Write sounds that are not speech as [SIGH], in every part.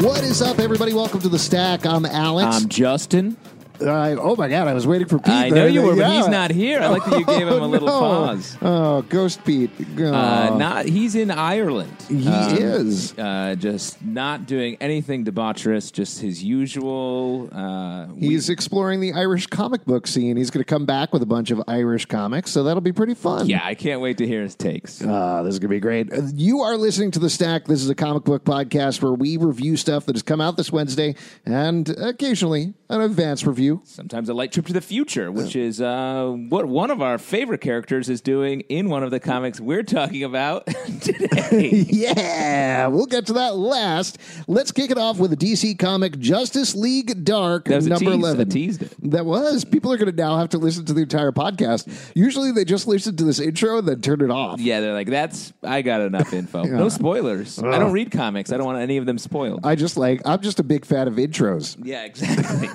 What is up, everybody? Welcome to the Stack. I'm Alex. I'm Justin. Uh, oh my god, I was waiting for Pete. I know you were, but he's not here. I like that you gave him a [LAUGHS] little Oh, no. pause. Oh, Ghost Pete. Oh. Uh, not he's in Ireland. He Um, is. uh, just not doing anything debaucherous. Just his usual. Uh, He's exploring the Irish comic book scene. He's going to come back with a bunch of Irish comics, so that'll be pretty fun. yeah, I can't wait to hear his takes. Uh, this is going to be great. Uh, You are listening to The Stack. This is a comic book podcast where we review stuff that has come out this Wednesday and occasionally an advance review. Sometimes a light trip to the future, which is uh, what one of our favorite characters is doing in one of the comics we're talking about [LAUGHS] today. [LAUGHS] Yeah, we'll get to that last. Let's kick it off with a DC comic Justice League Dark That was a number tease. 11. I teased it. That was. People are going to now have to listen to the entire podcast. Usually they just listen to this intro and then turn it off. Yeah, they're like, that's I got enough info. [LAUGHS] No spoilers. I don't read comics. I don't want any of them spoiled. I just like, I'm just a big fan of intros. yeah, exactly.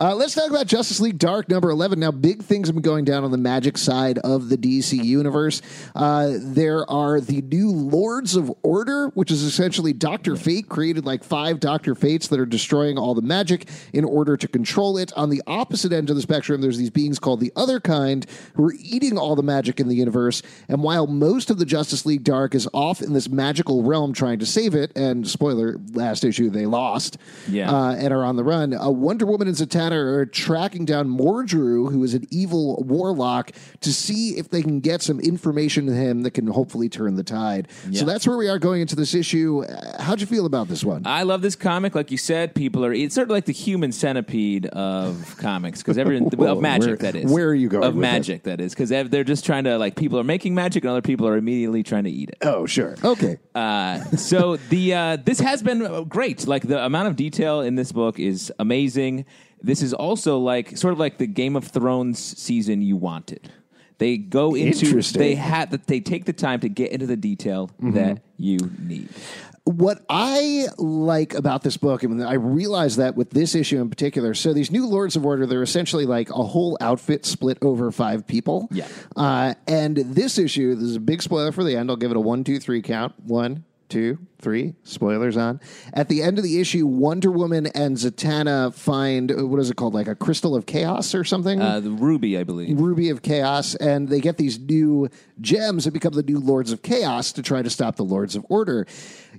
Uh, let's talk about Justice League Dark number 11. Now, big things have been going down on the magic side of the DC universe. Uh, there are the new Lords of Order, which is essentially Dr. Fate, created like five Dr. Fates that are destroying all the magic in order to control it. On the opposite end of the spectrum, there's these beings called the Other Kind who are eating all the magic in the universe. And while most of the Justice League Dark is off in this magical realm trying to save it, and spoiler, last issue they lost, Yeah. uh, and are on the run. Uh, Wonder Woman and Zatanna are tracking down Mordru, who is an evil warlock, to see if they can get some information to him that can hopefully turn the tide. So that's where we are going into this issue. Uh, how'd you feel about this one? I love this comic. Like you said, people are. It's sort of like the human centipede of comics because everyone [LAUGHS] Whoa, of magic. where- that is where are you going Of magic. That is because they're just trying to like people are making magic and other people are immediately trying to eat it. oh, sure. Okay. [LAUGHS] Uh, so the uh, this has been great. Like the amount of detail in this book is amazing. This is also like sort of like the Game of Thrones season you wanted. They go into they had that they take the time to get into the detail Mm-hmm. that you need. What I like about this book, and I realize that with this issue in particular, so these new Lords of Order, they're essentially like a whole outfit split over five people. Yeah. Uh, and this issue, this is a big spoiler for the end. I'll give it a one, two, three count. One, two, three. Spoilers on. At the end of the issue, Wonder Woman and Zatanna find uh, what is it called, like a crystal of chaos or something? Uh, the Ruby, I believe. Ruby of Chaos, and they get these new gems and become the new Lords of Chaos to try to stop the Lords of Order.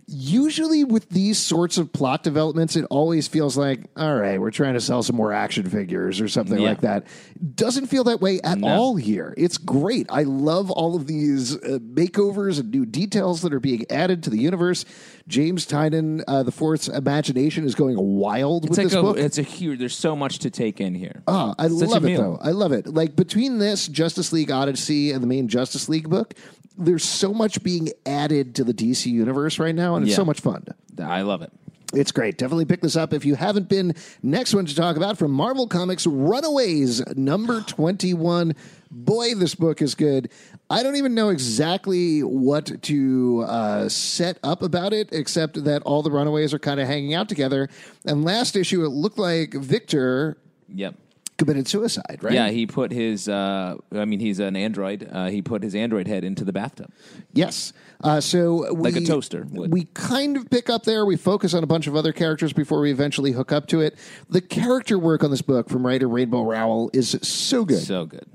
Usually, with these sorts of plot developments, it always feels like, all right, we're trying to sell some more action figures or something Yeah. like that. Doesn't feel that way at No. all here. It's great. I love all of these uh, makeovers and new details that are being added to the universe. James Tynion, uh, the Fourth's imagination is going wild It's with like this a, book. it's a huge. There's so much to take in here. Ah, I Such love it meal. though. I love it. Like between this Justice League Odyssey and the main Justice League book, there's so much being added to the DC universe right now, and it's Yeah. so much fun. I love it. It's great. Definitely pick this up if you haven't been. Next one to talk about from Marvel Comics Runaways, number 21. Boy, this book is good. I don't even know exactly what to uh, set up about it, except that all the Runaways are kind of hanging out together. And last issue, it looked like Victor Yep. committed suicide, right? Yeah, he put his. Uh, I mean, he's an android. Uh, he put his android head into the bathtub. Yes. Uh, so we, Like a toaster would. We kind of pick up there. We focus on a bunch of other characters before we eventually hook up to it. The character work on this book from writer Rainbow Rowell is so good. So good.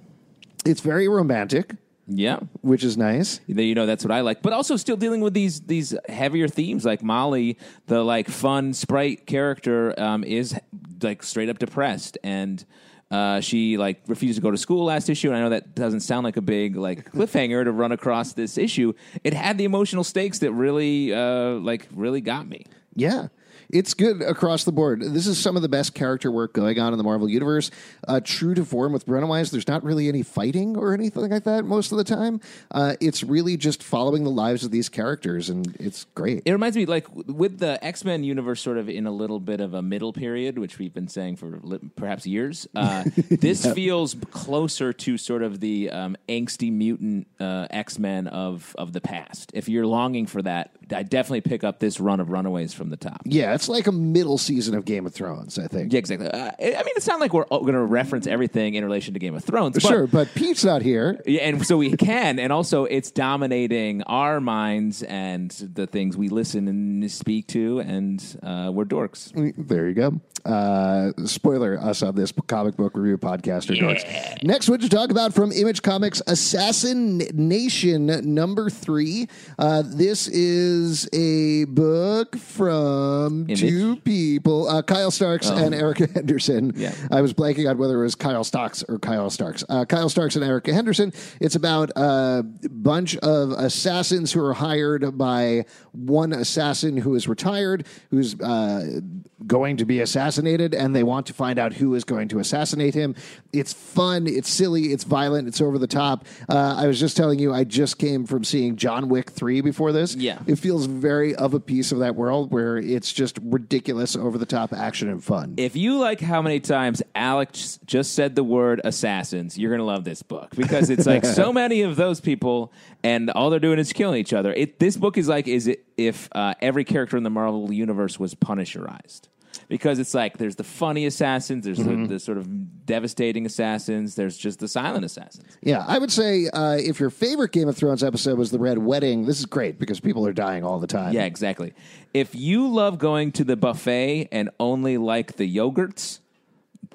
It's very romantic, Yeah. which is nice. You know that's what I like, but also still dealing with these these heavier themes. Like Molly, the like fun sprite character, um, is like straight up depressed, and uh, she like refused to go to school last issue. And I know that doesn't sound like a big like [LAUGHS] cliffhanger to run across this issue. It had the emotional stakes that really uh, like really got me. Yeah. It's good across the board. This is some of the best character work going on in the Marvel Universe. Uh, true to form with Runaways, there's not really any fighting or anything like that most of the time. Uh, it's really just following the lives of these characters, and it's great. It reminds me, like with the X Men universe, sort of in a little bit of a middle period, which we've been saying for li- perhaps years. Uh, [LAUGHS] this feels closer to sort of the um, angsty mutant uh, X Men of of the past. If you're longing for that, I definitely pick up this run of Runaways from the top. yeah, it's like a middle season of Game of Thrones, I think. Yeah, exactly. Uh, I mean, it's not like we're going to reference everything in relation to Game of Thrones. But Sure, but Pete's not here. Yeah, and so we can, and also it's dominating our minds and the things we listen and speak to, and uh, we're dorks. There you go. Uh, spoiler us on this comic book review podcast or dorks. Next one to talk about from Image Comics Assassin Nation number three. Uh, this is a book from Image? two people, uh, Kyle Starks and Erica Henderson. Yeah. I was blanking on whether it was Kyle Starks or Kyle Starks. Uh, Kyle Starks and Erica Henderson. It's about a bunch of assassins who are hired by one assassin who is retired, who's uh, going to be assassinated, and they want to find out who is going to assassinate him. It's fun, it's silly, it's violent, it's over the top. Uh, I was just telling you, I just came from seeing John Wick 3 before this. Yeah. It feels very of a piece of that world where it's just ridiculous, over the top action and fun. If you like how many times Alex just said the word assassins, you're going to love this book because it's like so [LAUGHS] many of those people and all they're doing is killing each other. It, this book is like is it if uh, every character in the Marvel universe was Punisherized. Because it's like there's the funny assassins, there's the, the sort of devastating assassins, there's just the silent assassins. Yeah, I would say uh, if your favorite Game of Thrones episode was the Red Wedding, this is great because people are dying all the time. Yeah, exactly. If you love going to the buffet and only like the yogurts,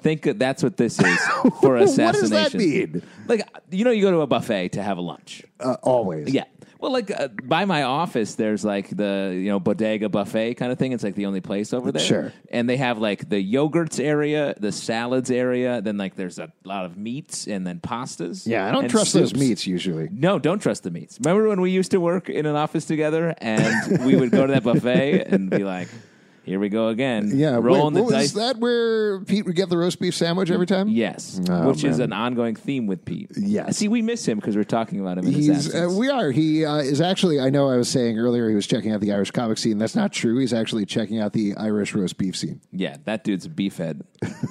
think that that's what this is [LAUGHS] for assassination. What does that mean? Like you know, you go to a buffet to have a lunch. Uh, always. Yeah. Well, like uh, by my office, there's like the you know bodega buffet kind of thing. It's like the only place over there. Sure. And they have like the yogurts area, the salads area. Then like there's a lot of meats and then pastas. Yeah, I don't and trust those meats usually. No, don't trust the meats. Remember when we used to work in an office together and we would go to that buffet and be like, "Here we go again." Yeah, rolling wait, the dice. that where Pete would get the roast beef sandwich every time? Yes, Oh, which is an ongoing theme with Pete. Yes. See, we miss him because we're talking about him in He's, Assassins. uh, we are. He uh, is actually. I know. I was saying earlier he was checking out the Irish comic scene. That's not true. He's actually checking out the Irish roast beef scene. Yeah, that dude's a beefhead.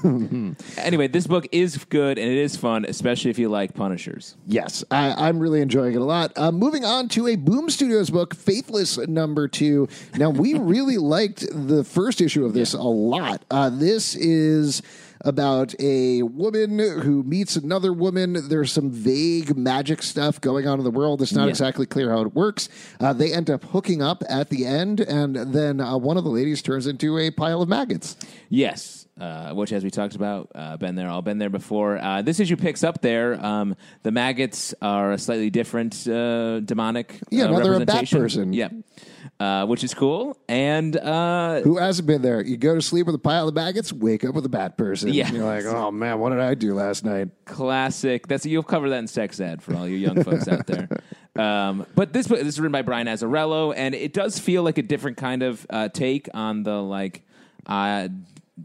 [LAUGHS] anyway, this book is good and it is fun, especially if you like Punishers. Yes, I, I'm really enjoying it a lot. Uh, moving on to a Boom Studios book, Faithless number two. Now, we [LAUGHS] really liked the first issue of this a lot. Uh, this is about a woman who meets another woman. There's some vague magic stuff going on in the world. It's not Yeah. exactly clear how it works. Uh, they end up hooking up at the end, and then uh, one of the ladies turns into a pile of maggots. Yes, uh, which, as we talked about, uh, been there, all been there before. Uh, this issue picks up there. Um, the maggots are a slightly different uh, demonic. Yeah, now they're a bat representation. person. Yep. Uh, which is cool. And uh, Who hasn't been there? You go to sleep with a pile of maggots, wake up with a bat person. Yeah. You're like, oh man, what did I do last night? classic. That's you'll cover that in sex ed for all you young folks out there. [LAUGHS] Um, but this book this is written by Brian Azzarello, and it does feel like a different kind of uh, take on the like uh,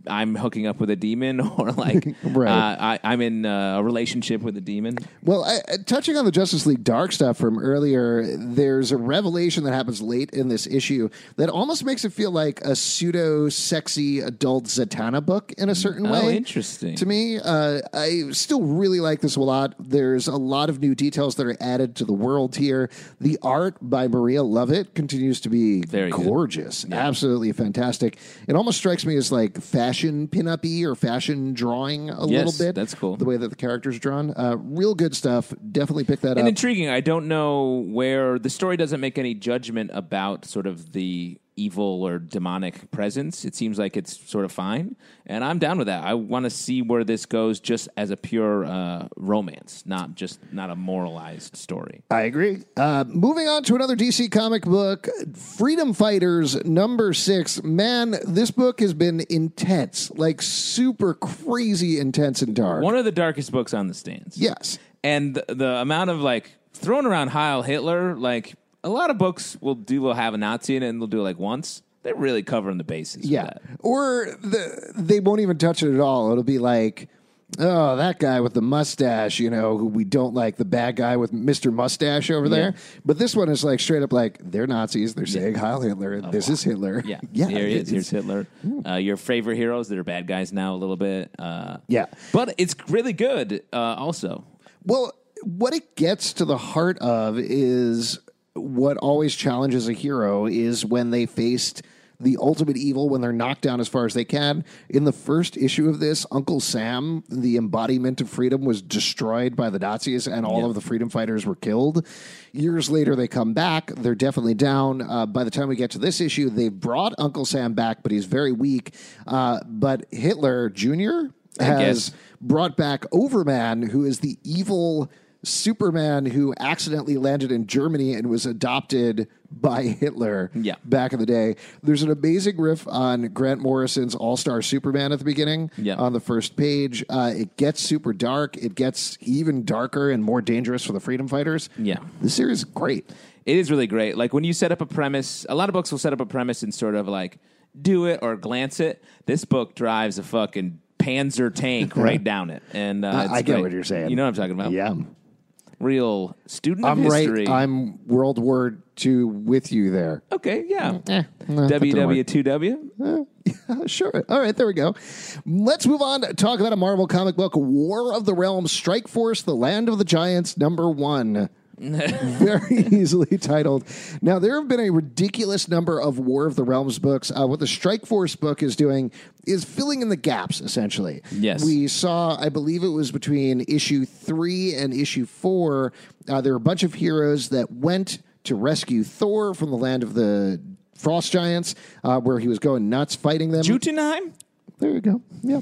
I'm hooking up with a demon [LAUGHS] or like [LAUGHS] Right. uh, I, I'm in uh, a relationship with a demon. Well, I, I- touching on the Justice League Dark stuff from earlier, there's a revelation that happens late in this issue that almost makes it feel like a pseudo sexy adult Zatanna book in a certain Oh, way. interesting. To me, uh, I still really like this a lot. There's a lot of new details that are added to the world here. The art by Maria Llovet continues to be Very gorgeous, absolutely fantastic. It almost strikes me as like fashion pinup-y or fashion drawing a Yes, little bit. that's cool. The way that the characters are drawn, uh, real good stuff. Definitely pick that and up. And intriguing. I don't know where the story doesn't make any judgment about sort of the evil or demonic presence. It seems like it's sort of fine, and I'm down with that. I want to see where this goes, just as a pure uh, romance, not just not a moralized story. I agree. Uh, moving on to another DC comic book, Freedom Fighters number six. Man, this book has been intense, like super crazy intense and dark. One of the darkest books on the stands. yes. and the, the amount of like throwing around Heil Hitler, like a lot of books will do will have a Nazi in it and they'll do it like once. They're really covering the bases. Yeah. Or the, they won't even touch it at all. It'll be like, oh, that guy with the mustache, you know, who we don't like, the bad guy with Mr. Mustache over there. But this one is like straight up like, they're Nazis. They're saying Heil Hitler. this is Hitler. Yeah, [LAUGHS] yeah. Here he is. Here's Hitler. Uh, your favorite heroes that are bad guys now a little bit. Uh, Yeah. but it's really good. Uh, also, Well, what it gets to the heart of is what always challenges a hero is when they faced the ultimate evil when they're knocked down as far as they can. In the first issue of this, Uncle Sam, the embodiment of freedom, was destroyed by the Nazis and all of the freedom fighters were killed. Years later, they come back. They're definitely down. Uh, by the time we get to this issue, they've brought Uncle Sam back, but he's very weak. Uh, but Hitler Jr. has brought back Overman, who is the evil Superman who accidentally landed in Germany and was adopted by Hitler Yeah. back in the day. There's an amazing riff on Grant Morrison's All Star Superman at the beginning Yeah. on the first page. Uh, it gets super dark. It gets even darker and more dangerous for the freedom fighters. Yeah. The series is great. it is really great. Like when you set up a premise, a lot of books will set up a premise and sort of like do it or glance it. This book drives a fucking Panzer tank [LAUGHS] right down it, and uh, I- I get great. what you're saying. You know what I'm talking about? Yeah. Real student I'm history. right. I'm World War II with you there. okay. Yeah. Eh, no, that didn't work. WW2W. [LAUGHS] Sure. All right, there we go. Let's move on to talk about a Marvel comic book, War of the Realms, Strike Force, The Land of the Giants, number one. [LAUGHS] Very easily titled. Now, there have been a ridiculous number of War of the Realms books. Uh, what the Strike Force book is doing is filling in the gaps, essentially. Yes. We saw, I believe it was between issue three and issue four, uh, there were a bunch of heroes that went to rescue Thor from the land of the Frost Giants, uh, where he was going nuts fighting them. Jotunheim? There you go. Yeah.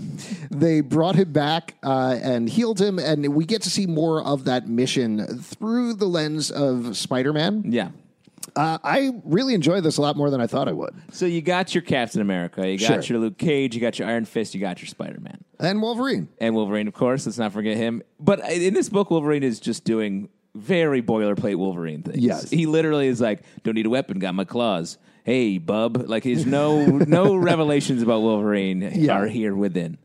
They brought him back uh, and healed him, and we get to see more of that mission through the lens of Spider Man. Yeah. Uh, I really enjoyed this a lot more than I thought I would. So you got your Captain America, you got Sure. your Luke Cage, you got your Iron Fist, you got your Spider Man. And Wolverine. And Wolverine, of course. Let's not forget him. But in this book, Wolverine is just doing very boilerplate Wolverine things. Yes. He literally is like, don't need a weapon, got my claws. Hey, bub. Like, there's no, no [LAUGHS] revelations about Wolverine Yeah. are here within.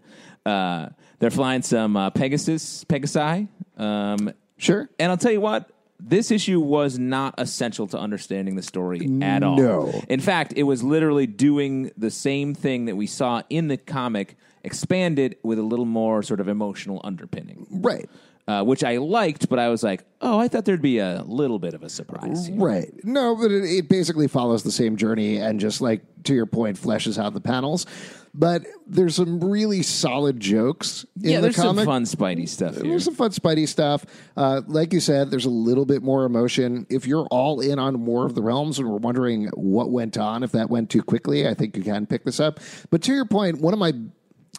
Uh, they're flying some uh, Pegasus, Pegasi. Um, Sure. and I'll tell you what, this issue was not essential to understanding the story at all. No. In fact, it was literally doing the same thing that we saw in the comic, expanded with a little more sort of emotional underpinning, Right. Uh, which I liked, but I was like, oh, I thought there'd be a little bit of a surprise here. Right. No, but it, it basically follows the same journey and just like to your point, fleshes out the panels. But there's some really solid jokes in Yeah, the there's some fun Spidey stuff here. There's some fun Spidey stuff. Uh, like you said, there's a little bit more emotion. If you're all in on War of the Realms and we're wondering what went on, if that went too quickly, I think you can pick this up. But to your point, one of my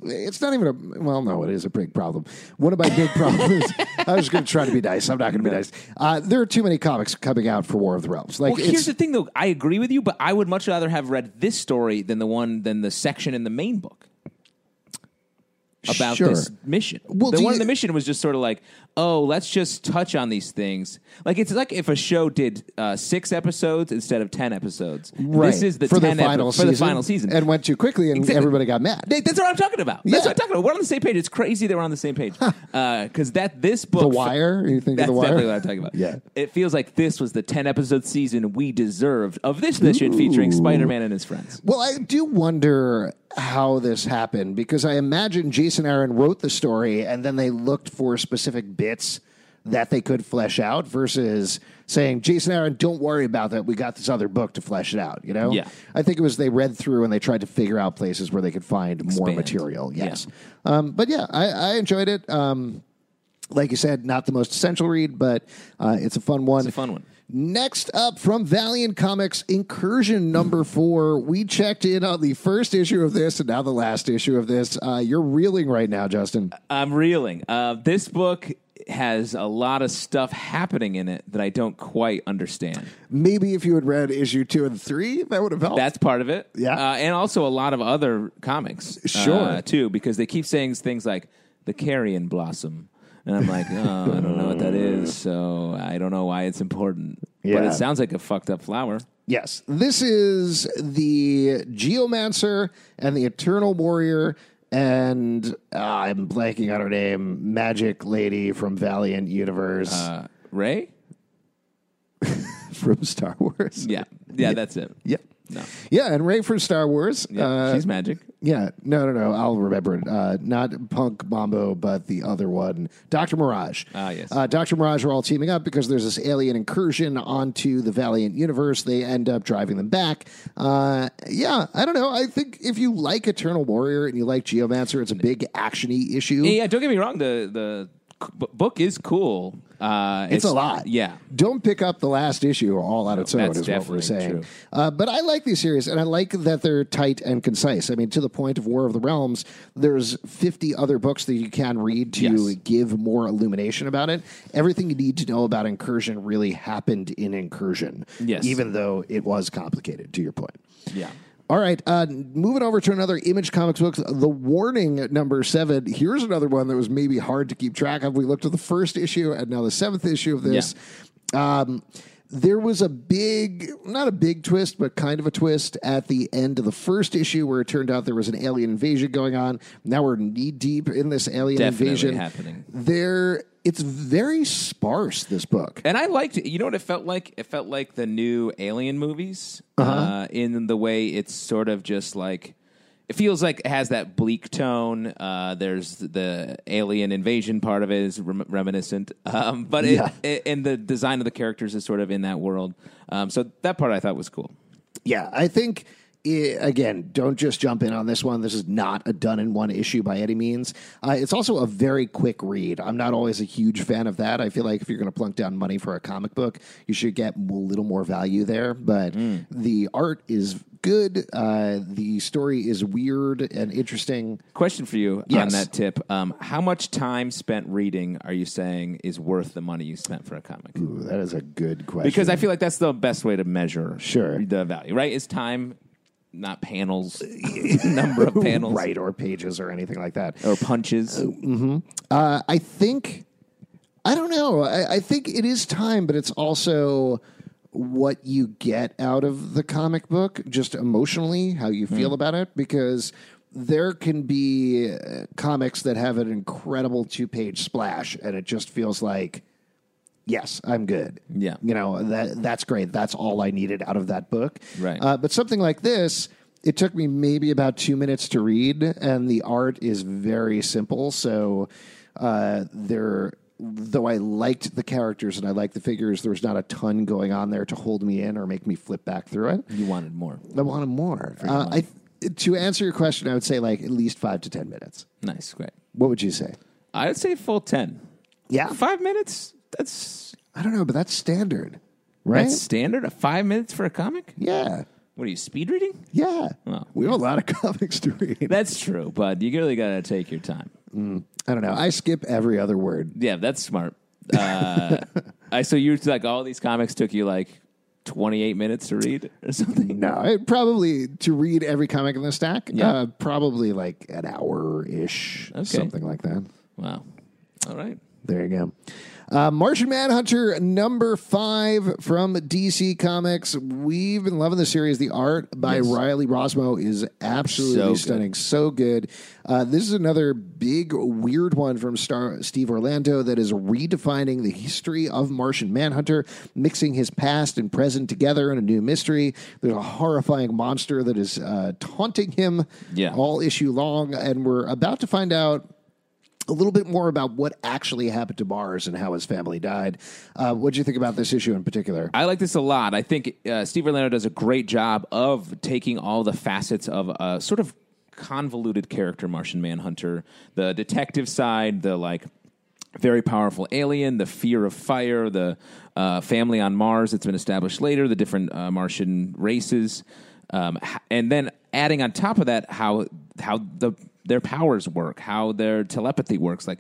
it's not even a well, no, it is a big problem. One of my big [LAUGHS] problems. I was going to try to be nice. I'm not going to be nice. Uh, there are too many comics coming out for War of the Realms. Like, Well, here's the thing, though. I agree with you, but I would much rather have read this story than the one than the section in the main book. About Sure. this mission. Well, the do one you- the mission was just sort of like, oh, let's just touch on these things. Like it's like if a show did uh, six episodes instead of ten episodes. Right. This is the for 10 the epi- final for season, the final season. and went too quickly, and Exactly. everybody got mad. They- That's what I'm talking about. Yeah. That's what I'm talking about. We're on the same page. It's crazy that we're on the same page. Because that this book, The Wire? You think of that's The Wire? definitely what I'm talking about. Yeah. it feels like this was the 10 episode season we deserved of this mission featuring Spider Man and his friends. Well, I do wonder how this happened because I imagine Jason Aaron wrote the story and then they looked for specific bits that they could flesh out versus saying, Jason Aaron, don't worry about that. We got this other book to flesh it out, you know? Yeah. I think it was they read through and they tried to figure out places where they could find more Expand. material. Yeah. Yes. Um, but yeah, I, I enjoyed it. Um, like you said, not the most essential read, but uh, it's a fun one. It's a fun one. Next up from Valiant Comics, Incursion number four. We checked in on the first issue of this and now the last issue of this. Uh, you're reeling right now, Justin. I'm reeling. Uh, this book has a lot of stuff happening in it that I don't quite understand. Maybe if you had read issue two and three, that would have helped. That's part of it. Yeah. Uh, and also a lot of other comics. Sure. uh, too, because they keep saying things like the carrion blossom. And I'm like, oh, I don't know what that is, so I don't know why it's important. But Yeah. it sounds like a fucked up flower. yes. This is the Geomancer and the Eternal Warrior. And uh, I'm blanking on her name, Magic Lady from Valiant Universe Uh, Rey? [LAUGHS] from Star Wars. Yeah. yeah. that's it. Yep. No. Yeah, and Rey from Star Wars. Yeah, Uh, she's magic. Yeah, no, no, no. I'll remember it. Uh, not Punk Mambo, but the other one, Doctor Mirage. Ah, yes. Uh, Doctor Mirage are all teaming up because there's this alien incursion onto the Valiant universe. They end up driving them back. Uh, yeah, I don't know. I think if you like Eternal Warrior and you like Geomancer, it's a big actiony issue. Yeah, don't get me wrong. The the book is cool. Uh, It's, a lot. Yeah. Don't pick up the last issue all on its own, that's is what we're saying. Uh, but I like these series, and I like that they're tight and concise. I mean, to the point of War of the Realms, there's 50 other books that you can read to Yes. give more illumination about it. Everything you need to know about Incursion really happened in Incursion, Yes. even though it was complicated, to your point. Yeah. All right, uh, moving over to another Image Comics book, The Warning number seven. Here's another one that was maybe hard to keep track of. We looked at the first issue and now the seventh issue of this. Um, there was a big, not a big twist, but kind of a twist at the end of the first issue where it turned out there was an alien invasion going on. Now we're knee deep in this alien Definitely invasion. happening. There, it's very sparse. This book. And I liked it. You know what it felt like? It felt like the new Alien movies Uh-huh. uh in the way it's sort of just like. It feels like it has that bleak tone. Uh, there's the alien invasion part of it is rem- reminiscent, um, but it, Yeah. it, and the design of the characters is sort of in that world. Um, so that part I thought was cool. Yeah, I think i again, don't just jump in on this one. This is not a done in one issue by any means. Uh, it's also a very quick read. I'm not always a huge fan of that. I feel like if you're going to plunk down money for a comic book, you should get a little more value there. But the art is good. Uh, the story is weird and interesting. Question for you on that tip: um, How much time spent reading are you saying is worth the money you spent for a comic? Ooh, that is a good question. Because I feel like that's the best way to measure Sure. the value, right? Is time, not panels, [LAUGHS] number of panels, right or pages or anything like that. or punches. Uh, I think I don't know. I, I think it is time, but it's also what you get out of the comic book, just emotionally, how you feel about it, because there can be uh, comics that have an incredible two-page splash, and it just feels like. Yes, I'm good. Yeah. you know that that's great. That's all I needed out of that book. Right. Uh, but something like this, it took me maybe about two minutes to read, and the art is very simple. So uh, there, though I liked the characters and I liked the figures, there was not a ton going on there to hold me in or make me flip back through it. You wanted more. I wanted more. Uh, I, to answer your question, I would say like at least five to ten minutes. Nice, great. What would you say? I would say full ten. Yeah, Five minutes. That's I don't know, but that's standard, right? that's standard. A five minutes for a comic. yeah, What are you speed reading? yeah. Oh. we have a lot of [LAUGHS] comics to read. That's true, but you really got to take your time. I don't know. I skip every other word. Yeah, that's smart. Uh, [LAUGHS] I so you like all these comics took you like 28 minutes to read or something. No, it probably to read every comic in the stack. Yeah. Uh, probably like an hour ish, Okay. something like that. Wow. All right. There you go. Uh, Martian Manhunter number five from DC Comics. We've been loving the series. The art by Yes. Riley Rossmo is absolutely So good. stunning. So good. Uh, this is another big, weird one from Star- Steve Orlando that is redefining the history of Martian Manhunter, mixing his past and present together in a new mystery. There's a horrifying monster that is uh, taunting him Yeah. all issue long, and we're about to find out a little bit more about what actually happened to Mars and how his family died. Uh, what do you think about this issue in particular? I like this a lot. I think uh, Steve Orlando does a great job of taking all the facets of a sort of convoluted character, Martian Manhunter, the detective side, the like very powerful alien, the fear of fire, the uh, family on Mars that's been established later, the different uh, Martian races, um, and then adding on top of that how how the their powers work, how their telepathy works. Like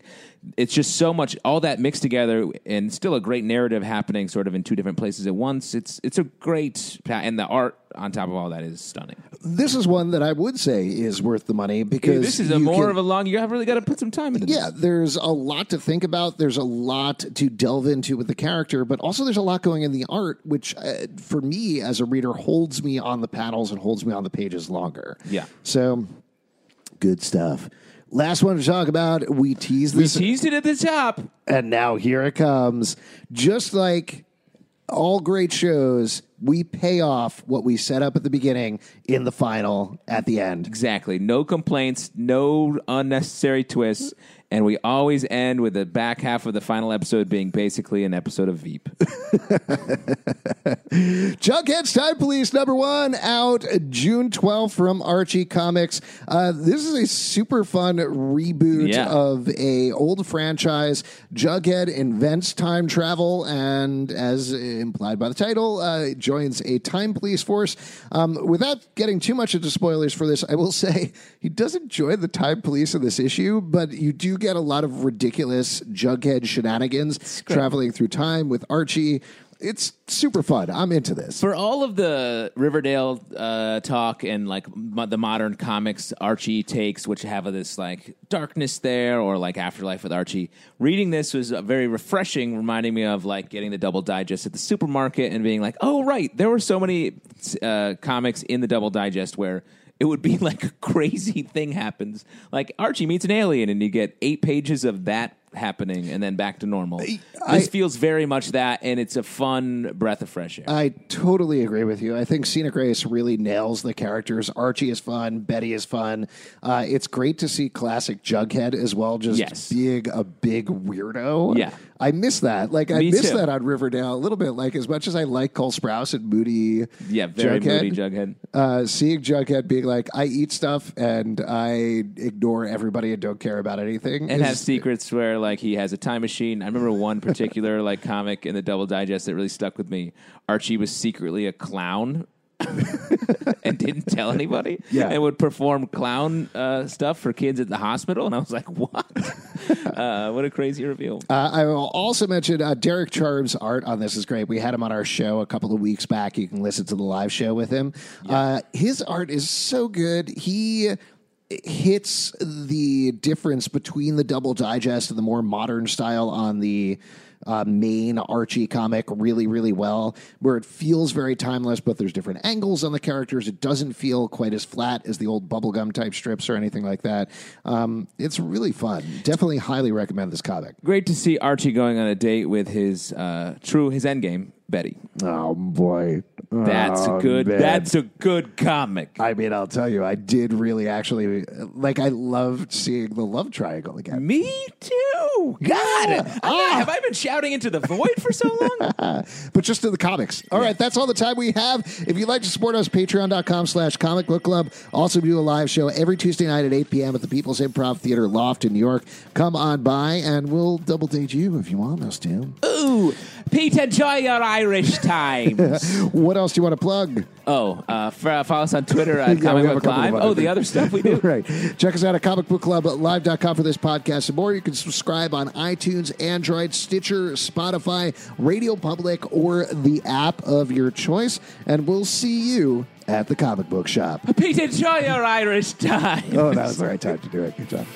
it's just so much all that mixed together, and still a great narrative happening, sort of in two different places at once. It's it's a great and the art on top of all that is stunning. This is one that I would say is worth the money because This is a more can- of a long. You have really got to put some time into this. Yeah, there's a lot to think about. There's a lot to delve into with the character, but also there's a lot going in the art, which uh, for me as a reader holds me on the panels and holds me on the pages longer. Yeah. So good stuff. Last one to talk about. We teased We this, teased it at the top. and now here it comes. Just like all great shows, we pay off what we set up at the beginning in the final at the end. Exactly. No complaints, no unnecessary twists, and we always end with the back half of the final episode being basically an episode of Veep. [LAUGHS] Jughead's Time Police number one out June 12th from Archie Comics. Uh, this is a super fun reboot Yeah. of a old franchise. Jughead invents time travel and, as implied by the title, uh, joins a time police force. Um, without getting too much into spoilers for this, I will [LAUGHS] say he doesn't join the time police in this issue, but you do get a lot of ridiculous Jughead shenanigans traveling through time with Archie. It's super fun. I'm into this. For all of the Riverdale uh, talk and like mo- the modern comics Archie takes, which have this like darkness there or like afterlife with Archie, reading this was uh, very refreshing, reminding me of like getting the double digest at the supermarket and being like, oh, right, there were so many uh, comics in the double digest where it would be [LAUGHS] like a crazy thing happens. Like Archie meets an alien and you get eight pages of that happening and then back to normal. this feels very much that and it's a fun breath of fresh air. I totally agree with you. I think Sina Grace really nails the characters. Archie is fun. Betty is fun. Uh, it's great to see classic Jughead as well, just Yes. being a big weirdo. Yeah. I miss that. Like, I Me miss too. that on Riverdale a little bit. Like, as much as I like Cole Sprouse and Moody yeah, very Jughead, moody Jughead. Uh, seeing Jughead being like, I eat stuff and I ignore everybody and don't care about anything. and is- have secrets where like he has a time machine. I remember one particular like comic in the Double Digest that really stuck with me. Archie was secretly a clown. [LAUGHS] and didn't tell anybody. Yeah. and would perform clown uh, stuff for kids at the hospital, and I was like, "What? [LAUGHS] uh, what a crazy reveal!" Uh, I will also mention uh, Derek Charm's art on this is great. We had him on our show a couple of weeks back. You can listen to the live show with him. Uh, his art is so good. He hits the difference between the double digest and the more modern style on the uh, main Archie comic really, really well, where it feels very timeless, but there's different angles on the characters. It doesn't feel quite as flat as the old bubblegum type strips or anything like that. Um, it's really fun. Definitely highly recommend this comic. Great to see Archie going on a date with his uh, true his endgame Betty. Oh boy, That's Oh, good. man. That's a good comic. I mean, I'll tell you, I did really actually like. I loved seeing the love triangle again. Me too. God, Yeah. I- ah. have I been shouting into the void for so long? [LAUGHS] but just in the comics. All right, that's all the time we have. If you'd like to support us, patreon.com slash comic book club. Also do a live show every Tuesday night at 8 p.m. at the People's Improv Theater Loft in New York. Come on by and we'll double date you if you want us to. Ooh, Pete, enjoy your Irish [LAUGHS] times. What else do you want to plug? oh, uh, f- uh, follow us on Twitter at [LAUGHS] we Comic Book Live. Oh, the other stuff we do. [LAUGHS] right. Check us out at comicbookclublive.com for this podcast and more. You can subscribe on iTunes, Android, Stitcher, Spotify, Radio Public, or the app of your choice. And we'll see you at the comic book shop. Pete, enjoy your Irish times. Oh, that was the right time to do it. Good job.